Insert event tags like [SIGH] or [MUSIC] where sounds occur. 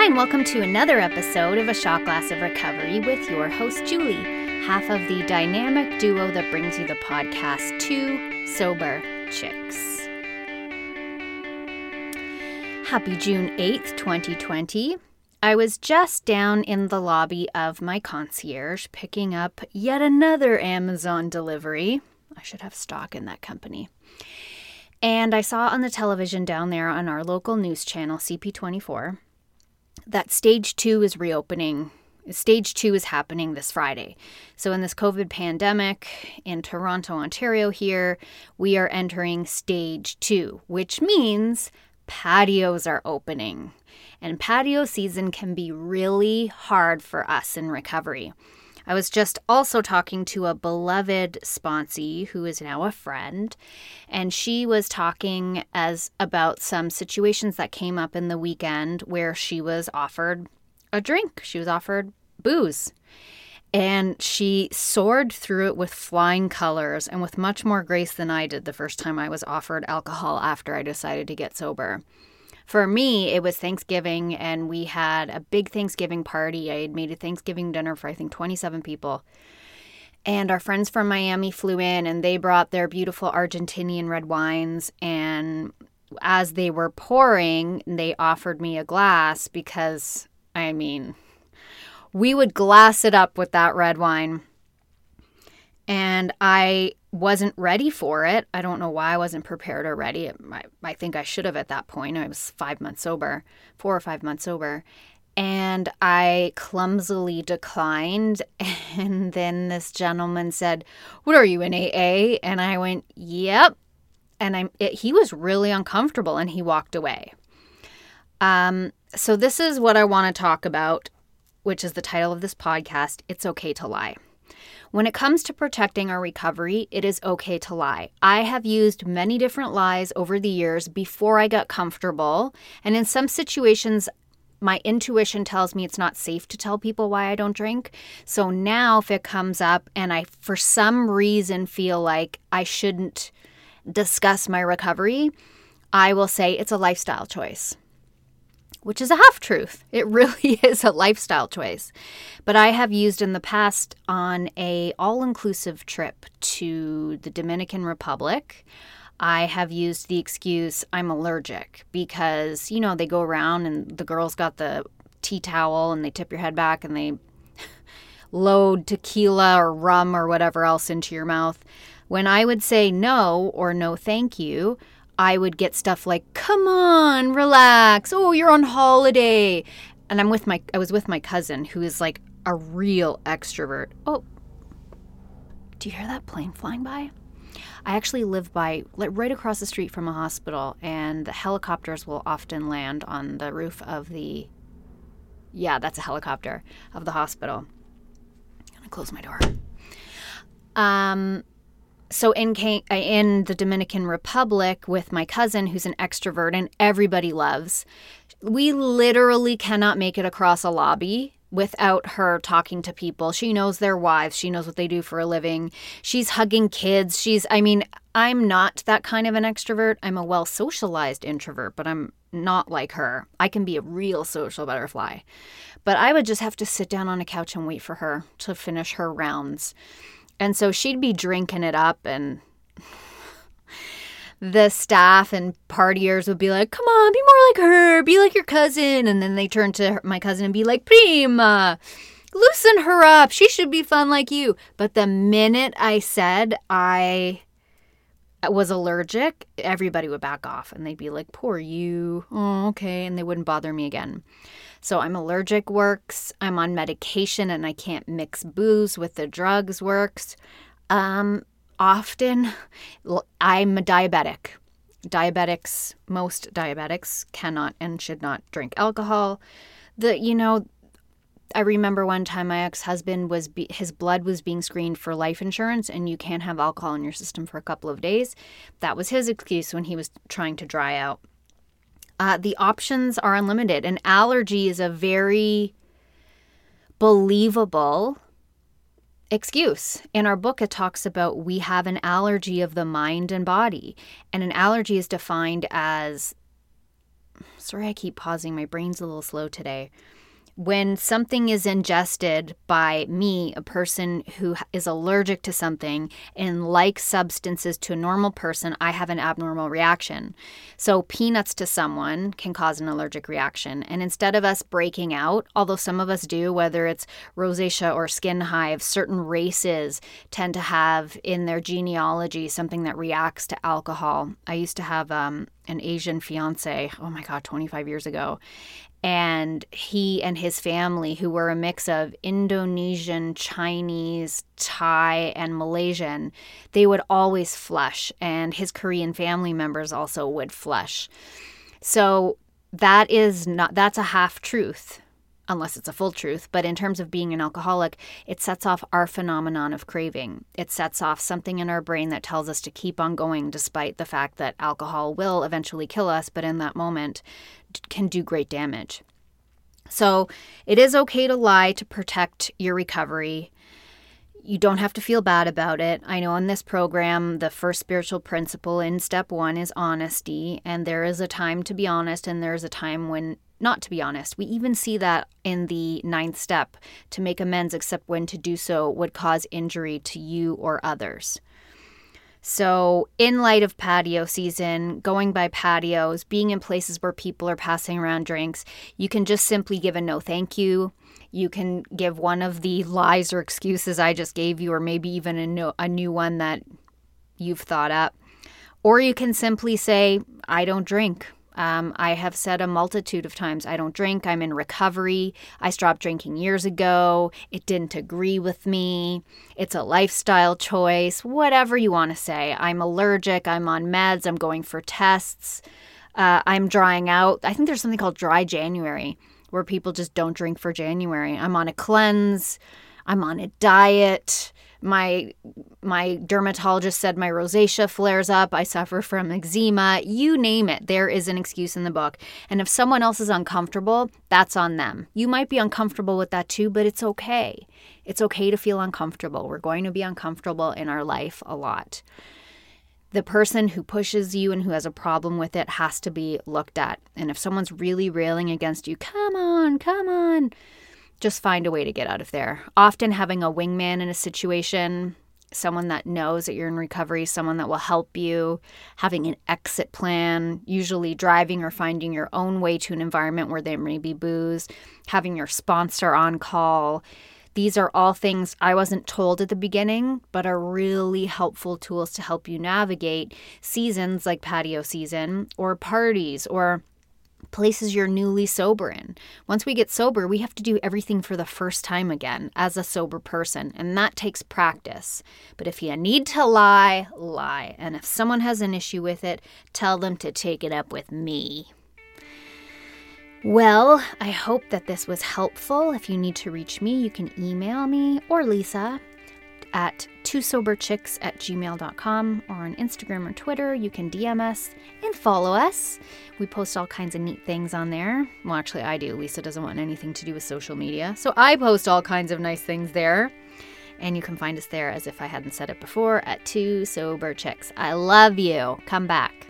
Hi, and welcome to another episode of A Shot Glass of Recovery with your host, Julie, half of the dynamic duo that brings you the podcast Two Sober Chicks. Happy June 8th, 2020. I was just down in the lobby of my concierge picking up yet another Amazon delivery. I should have stock in that company. And I saw on the television down there on our local news channel, CP24, that stage two is reopening. Stage two is happening this Friday. So, in this COVID pandemic in Toronto, Ontario, here, we are entering stage two, which means patios are opening. And patio season can be really hard for us in recovery. I was just also talking to a beloved sponsee who is now a friend, and she was talking as about some situations that came up in the weekend where she was offered a drink. She was offered booze. And she soared through it with flying colors and with much more grace than I did the first time I was offered alcohol after I decided to get sober for me, it was Thanksgiving, and we had a big Thanksgiving party. I had made a Thanksgiving dinner for, I think, 27 people. And our friends from Miami flew in, and they brought their beautiful Argentinian red wines. And as they were pouring, they offered me a glass because, I mean, we would glass it up with that red wine. And I wasn't ready for it. I don't know why I wasn't prepared or ready. I, I think I should have at that point. I was five months sober, four or five months sober. And I clumsily declined. [LAUGHS] And then this gentleman said, What are you in AA? And I went, Yep. And I'm, it, he was really uncomfortable and he walked away. Um, so, this is what I want to talk about, which is the title of this podcast It's Okay to Lie. When it comes to protecting our recovery, it is okay to lie. I have used many different lies over the years before I got comfortable, and in some situations, my intuition tells me it's not safe to tell people why I don't drink. So now, if it comes up and I, for some reason, feel like I shouldn't discuss my recovery, I will say it's a lifestyle choice which is a half truth. It [LAUGHS] really is a lifestyle choice. But I have used in the past on a all-inclusive trip to the Dominican Republic. I have used the excuse I'm allergic because, you know, they go around and the girls got the tea towel and they tip your head back and they [LAUGHS] load tequila or rum or whatever else into your mouth. When I would say no or no thank you, I would get stuff like, "Come on, relax. Oh, you're on holiday." And I'm with my I was with my cousin who is like a real extrovert. Oh. Do you hear that plane flying by? I actually live by like right across the street from a hospital and the helicopters will often land on the roof of the Yeah, that's a helicopter of the hospital. I'm to close my door. Um so in in the Dominican Republic with my cousin who's an extrovert and everybody loves. We literally cannot make it across a lobby without her talking to people. She knows their wives, she knows what they do for a living. She's hugging kids. She's I mean, I'm not that kind of an extrovert. I'm a well socialized introvert, but I'm not like her. I can be a real social butterfly. But I would just have to sit down on a couch and wait for her to finish her rounds. And so she'd be drinking it up and the staff and partiers would be like, "Come on, be more like her, be like your cousin." And then they turn to my cousin and be like, "Prima, loosen her up. She should be fun like you." But the minute I said I was allergic, everybody would back off and they'd be like, "Poor you." Oh, okay, and they wouldn't bother me again. So I'm allergic works. I'm on medication and I can't mix booze with the drugs works. Um, often I'm a diabetic. Diabetics, most diabetics cannot and should not drink alcohol. The you know, I remember one time my ex-husband was be, his blood was being screened for life insurance and you can't have alcohol in your system for a couple of days. That was his excuse when he was trying to dry out. Uh, the options are unlimited. And allergy is a very believable excuse. In our book, it talks about we have an allergy of the mind and body. And an allergy is defined as sorry, I keep pausing. My brain's a little slow today when something is ingested by me, a person who is allergic to something and likes substances to a normal person, I have an abnormal reaction. So, peanuts to someone can cause an allergic reaction. And instead of us breaking out, although some of us do, whether it's rosacea or skin hives, certain races tend to have in their genealogy something that reacts to alcohol. I used to have um, an Asian fiance, oh my God, 25 years ago. And he and his family, who were a mix of Indonesian, Chinese, Thai, and Malaysian, they would always flush, and his Korean family members also would flush. So that is not that's a half truth unless it's a full truth. But in terms of being an alcoholic, it sets off our phenomenon of craving. It sets off something in our brain that tells us to keep on going despite the fact that alcohol will eventually kill us, but in that moment can do great damage. So it is okay to lie to protect your recovery. You don't have to feel bad about it. I know in this program, the first spiritual principle in step one is honesty, and there is a time to be honest, and there's a time when not to be honest. We even see that in the ninth step to make amends, except when to do so would cause injury to you or others. So, in light of patio season, going by patios, being in places where people are passing around drinks, you can just simply give a no thank you. You can give one of the lies or excuses I just gave you, or maybe even a, a new one that you've thought up. Or you can simply say, I don't drink. Um, I have said a multitude of times, I don't drink. I'm in recovery. I stopped drinking years ago. It didn't agree with me. It's a lifestyle choice, whatever you want to say. I'm allergic. I'm on meds. I'm going for tests. Uh, I'm drying out. I think there's something called dry January where people just don't drink for January. I'm on a cleanse. I'm on a diet my my dermatologist said my rosacea flares up i suffer from eczema you name it there is an excuse in the book. And if someone else is uncomfortable that's on them. You might be uncomfortable with that too but it's okay. It's okay to feel uncomfortable. We're going to be uncomfortable in our life a lot. The person who pushes you and who has a problem with it has to be looked at. And if someone's really railing against you come on come on just find a way to get out of there. Often having a wingman in a situation, someone that knows that you're in recovery, someone that will help you, having an exit plan, usually driving or finding your own way to an environment where there may be booze, having your sponsor on call. These are all things I wasn't told at the beginning, but are really helpful tools to help you navigate seasons like patio season or parties or places you're newly sober in. Once we get sober, we have to do everything for the first time again as a sober person, and that takes practice. But if you need to lie, lie. And if someone has an issue with it, tell them to take it up with me. Well, I hope that this was helpful. If you need to reach me, you can email me or Lisa at twosoberchicks at gmail.com or on Instagram or Twitter. You can DM us and follow us. We post all kinds of neat things on there. Well, actually, I do. Lisa doesn't want anything to do with social media. So I post all kinds of nice things there. And you can find us there as if I hadn't said it before at Two Sober Chicks. I love you. Come back.